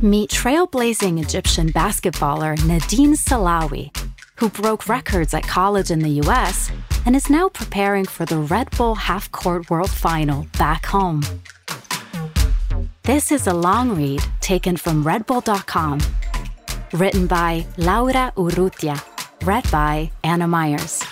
Meet trailblazing Egyptian basketballer Nadine Selaawi, who broke records at college in the US and is now preparing for the Red Bull Half Court World Final back home. This is a long read taken from RedBull.com, written by Laura Urrutia, read by Anna Myers.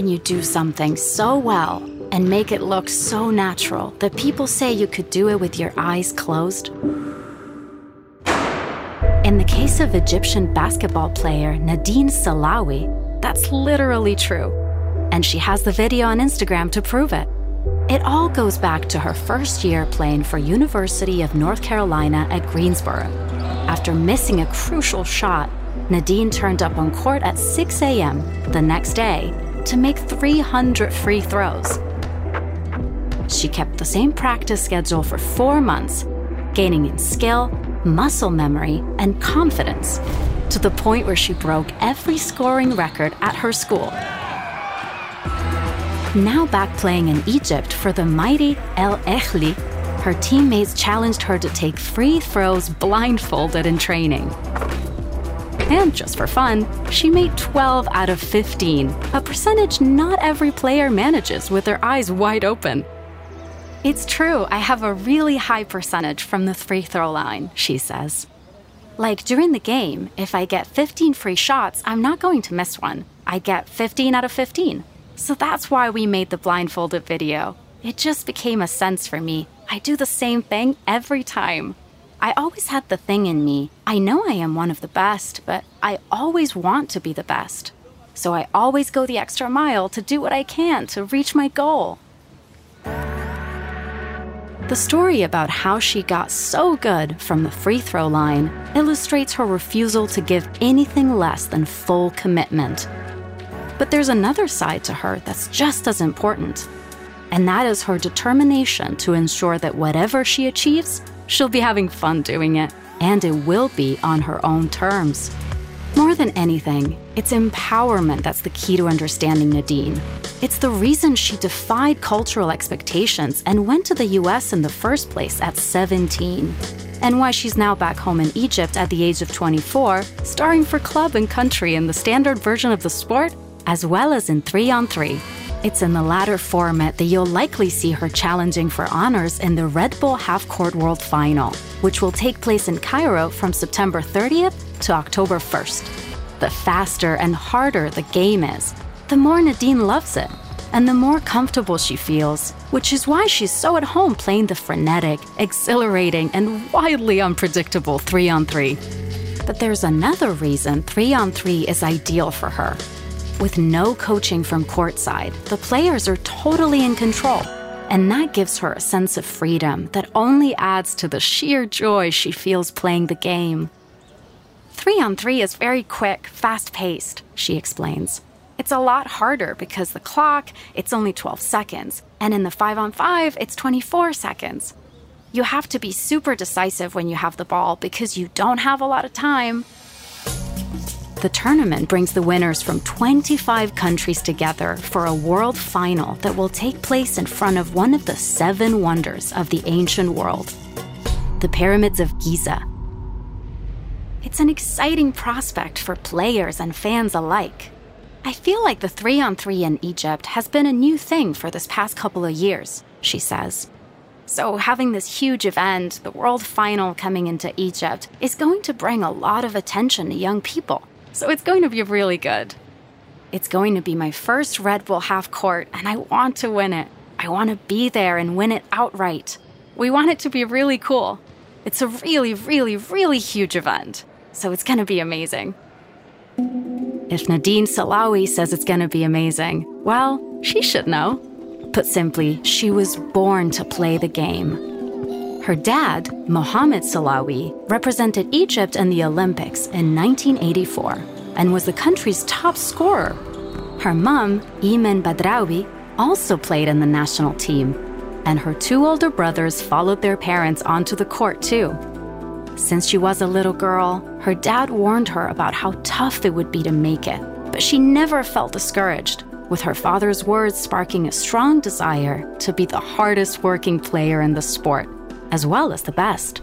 When you do something so well and make it look so natural that people say you could do it with your eyes closed? In the case of Egyptian basketball player Nadine Selaawi, that's literally true. And she has the video on Instagram to prove it. It all goes back to her first year playing for University of North Carolina at Greensboro. After missing a crucial shot, Nadine turned up on court at 6 a.m. the next day to make 300 free throws. She kept the same practice schedule for four months, gaining in skill, muscle memory, and confidence to the point where she broke every scoring record at her school. Now back playing in Egypt for the mighty El Ahly, her teammates challenged her to take free throws blindfolded in training. And just for fun, she made 12 out of 15, a percentage not every player manages with their eyes wide open. It's true, I have a really high percentage from the free throw line, she says. Like during the game, if I get 15 free shots, I'm not going to miss one. I get 15 out of 15. So that's why we made the blindfolded video. It just became a sense for me. I do the same thing every time. I always had the thing in me. I know I am one of the best, but I always want to be the best. So I always go the extra mile to do what I can to reach my goal. The story about how she got so good from the free throw line illustrates her refusal to give anything less than full commitment. But there's another side to her that's just as important, and that is her determination to ensure that whatever she achieves, she'll be having fun doing it, and it will be on her own terms. More than anything, it's empowerment that's the key to understanding Nadine. It's the reason she defied cultural expectations and went to the US in the first place at 17. And why she's now back home in Egypt at the age of 24, starring for club and country in the standard version of the sport, as well as in 3 on 3. It's in the latter format that you'll likely see her challenging for honors in the Red Bull Half Court World Final, which will take place in Cairo from September 30th to October 1st. The faster and harder the game is, the more Nadine loves it, and the more comfortable she feels, which is why she's so at home playing the frenetic, exhilarating, and wildly unpredictable 3 on 3. But there's another reason 3 on 3 is ideal for her. With no coaching from courtside, the players are totally in control, and that gives her a sense of freedom that only adds to the sheer joy she feels playing the game. Three on three is very quick, fast paced, she explains. It's a lot harder because the clock, it's only 12 seconds, and in the 5 on 5, it's 24 seconds. You have to be super decisive when you have the ball because you don't have a lot of time. The tournament brings the winners from 25 countries together for a world final that will take place in front of one of the seven wonders of the ancient world the Pyramids of Giza. It's an exciting prospect for players and fans alike. I feel like the three on three in Egypt has been a new thing for this past couple of years, she says. So, having this huge event, the world final coming into Egypt, is going to bring a lot of attention to young people. So it's going to be really good. It's going to be my first Red Bull half court, and I want to win it. I want to be there and win it outright. We want it to be really cool. It's a really, really, really huge event. So it's going to be amazing. If Nadine Selaawi says it's going to be amazing, well, she should know. Put simply, she was born to play the game. Her dad, Mohammed Selaawi, represented Egypt in the Olympics in 1984 and was the country's top scorer. Her mom, Iman Badrawi, also played in the national team, and her two older brothers followed their parents onto the court too. Since she was a little girl, her dad warned her about how tough it would be to make it, but she never felt discouraged. with her father's words sparking a strong desire to be the hardest working player in the sport, as well as the best.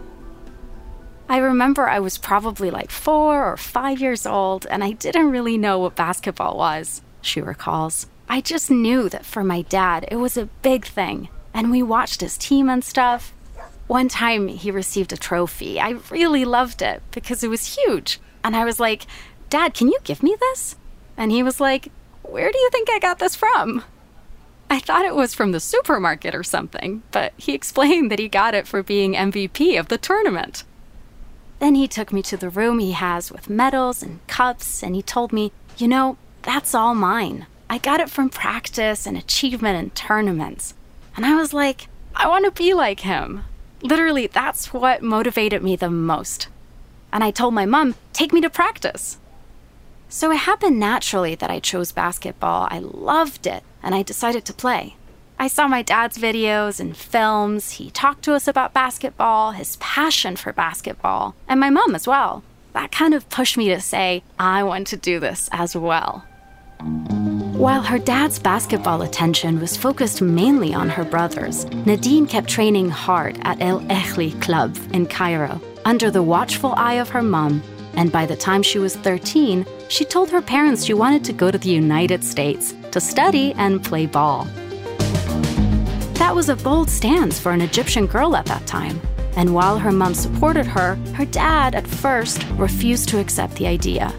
I remember I was probably like four or five years old, and I didn't really know what basketball was, she recalls. I just knew that for my dad, it was a big thing, and we watched his team and stuff. One time he received a trophy. I really loved it because it was huge. And I was like, Dad, can you give me this? And he was like, Where do you think I got this from? I thought it was from the supermarket or something, but he explained that he got it for being MVP of the tournament. Then he took me to the room he has with medals and cups, and he told me, You know, that's all mine. I got it from practice and achievement in tournaments. And I was like, I want to be like him. Literally, that's what motivated me the most. And I told my mom, Take me to practice. So it happened naturally that I chose basketball. I loved it, and I decided to play. I saw my dad's videos and films. He talked to us about basketball, his passion for basketball, and my mom as well. That kind of pushed me to say, I want to do this as well. While her dad's basketball attention was focused mainly on her brothers, Nadine kept training hard at El Ahly Club in Cairo under the watchful eye of her mom. And by the time she was 13, she told her parents she wanted to go to the United States to study and play ball. That was a bold stance for an Egyptian girl at that time. And while her mom supported her, her dad at first refused to accept the idea.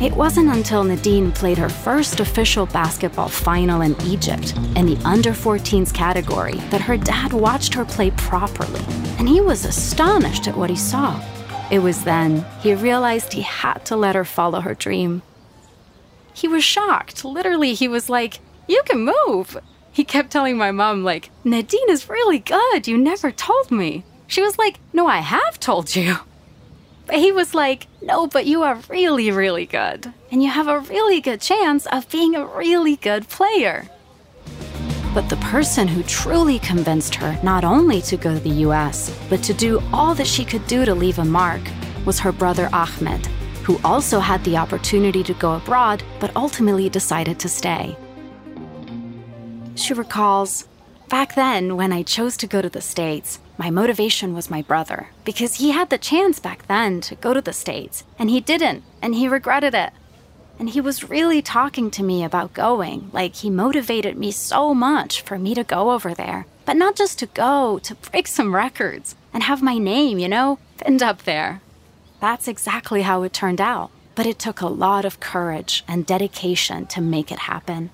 It wasn't until Nadine played her first official basketball final in Egypt in the under 14s category that her dad watched her play properly, and he was astonished at what he saw. It was then he realized he had to let her follow her dream. He was shocked. Literally, he was like, You can move he kept telling my mom, like, Nadine is really good. You never told me. She was like, No, I have told you. But he was like, No, but you are really, really good. And you have a really good chance of being a really good player. But the person who truly convinced her not only to go to the US, but to do all that she could do to leave a mark was her brother Ahmed, who also had the opportunity to go abroad but ultimately decided to stay. She recalls, Back then, when I chose to go to the States, my motivation was my brother, because he had the chance back then to go to the States, and he didn't, and he regretted it. And he was really talking to me about going, like he motivated me so much for me to go over there. But not just to go, to break some records and have my name, you know, pinned up there. That's exactly how it turned out. But it took a lot of courage and dedication to make it happen.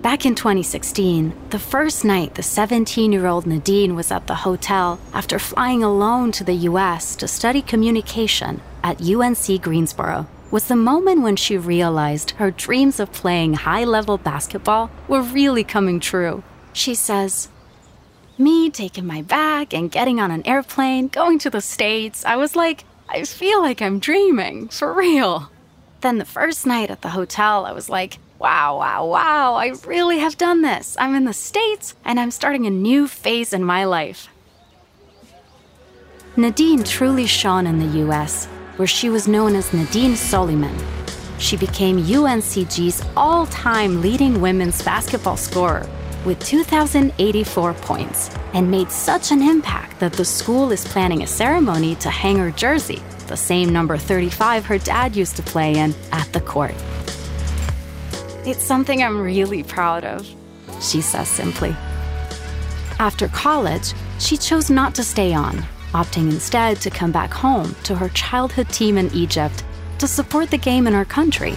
Back in 2016, the first night the 17 year old Nadine was at the hotel after flying alone to the US to study communication at UNC Greensboro was the moment when she realized her dreams of playing high level basketball were really coming true. She says, Me taking my bag and getting on an airplane, going to the States, I was like, I feel like I'm dreaming, for real. Then the first night at the hotel, I was like, wow, wow, wow, I really have done this. I'm in the States and I'm starting a new phase in my life. Nadine truly shone in the US, where she was known as Nadine Soliman. She became UNCG's all time leading women's basketball scorer with 2,084 points and made such an impact that the school is planning a ceremony to hang her jersey, the same number 35 her dad used to play in, at the court. It's something I'm really proud of, she says simply. After college, she chose not to stay on, opting instead to come back home to her childhood team in Egypt to support the game in her country.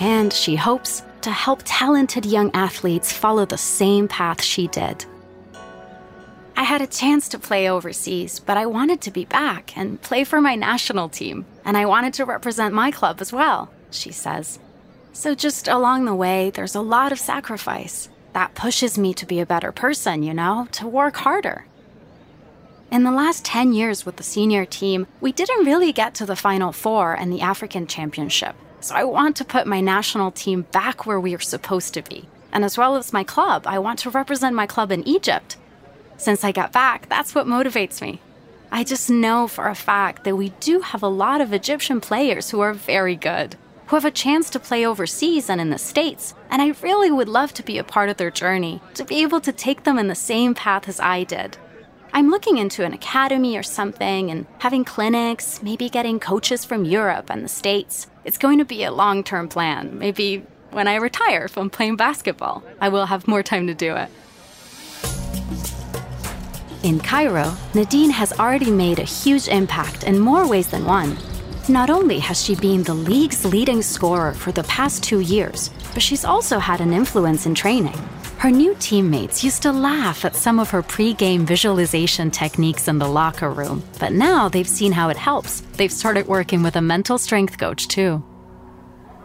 And she hopes to help talented young athletes follow the same path she did. I had a chance to play overseas, but I wanted to be back and play for my national team, and I wanted to represent my club as well, she says. So, just along the way, there's a lot of sacrifice. That pushes me to be a better person, you know, to work harder. In the last 10 years with the senior team, we didn't really get to the Final Four and the African Championship. So I want to put my national team back where we are supposed to be. And as well as my club, I want to represent my club in Egypt. Since I got back, that's what motivates me. I just know for a fact that we do have a lot of Egyptian players who are very good. who have a chance to play overseas and in the States, and I really would love to be a part of their journey, to be able to take them in the same path as I did. I'm looking into an academy or something and having clinics, maybe getting coaches from Europe and the States. It's going to be a long term plan. Maybe when I retire from playing basketball, I will have more time to do it. In Cairo, Nadine has already made a huge impact in more ways than one. Not only has she been the league's leading scorer for the past two years, but she's also had an influence in training. Her new teammates used to laugh at some of her pre-game visualization techniques in the locker room, but now they've seen how it helps. They've started working with a mental strength coach too.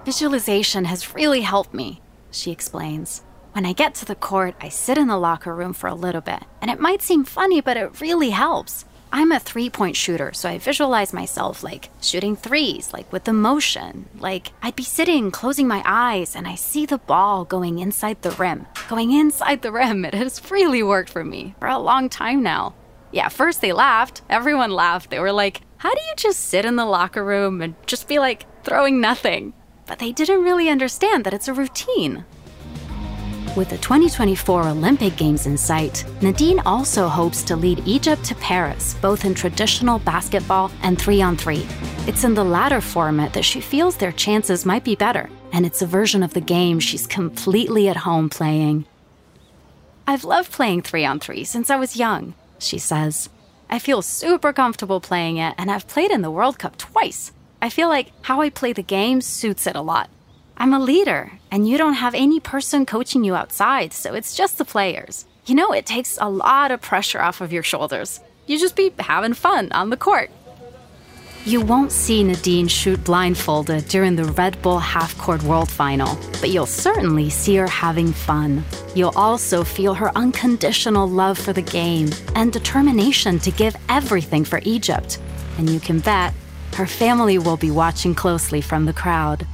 Visualization has really helped me, she explains. When I get to the court, I sit in the locker room for a little bit, and it might seem funny, but it really helps. I'm a three point shooter, so I visualize myself like shooting threes, like with the motion. Like I'd be sitting, closing my eyes, and I see the ball going inside the rim. Going inside the rim, it has really worked for me for a long time now. Yeah, first they laughed. Everyone laughed. They were like, How do you just sit in the locker room and just be like throwing nothing? But they didn't really understand that it's a routine. With the 2024 Olympic Games in sight, Nadine also hopes to lead Egypt to Paris, both in traditional basketball and 3 on 3. It's in the latter format that she feels their chances might be better, and it's a version of the game she's completely at home playing. I've loved playing 3 on 3 since I was young, she says. I feel super comfortable playing it, and I've played in the World Cup twice. I feel like how I play the game suits it a lot. I'm a leader, and you don't have any person coaching you outside, so it's just the players. You know, it takes a lot of pressure off of your shoulders. You just be having fun on the court. You won't see Nadine shoot blindfolded during the Red Bull Half Court World Final, but you'll certainly see her having fun. You'll also feel her unconditional love for the game and determination to give everything for Egypt. And you can bet her family will be watching closely from the crowd.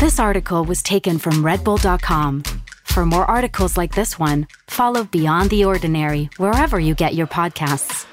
This article was taken from RedBull.com. For more articles like this one, follow Beyond the Ordinary wherever you get your podcasts.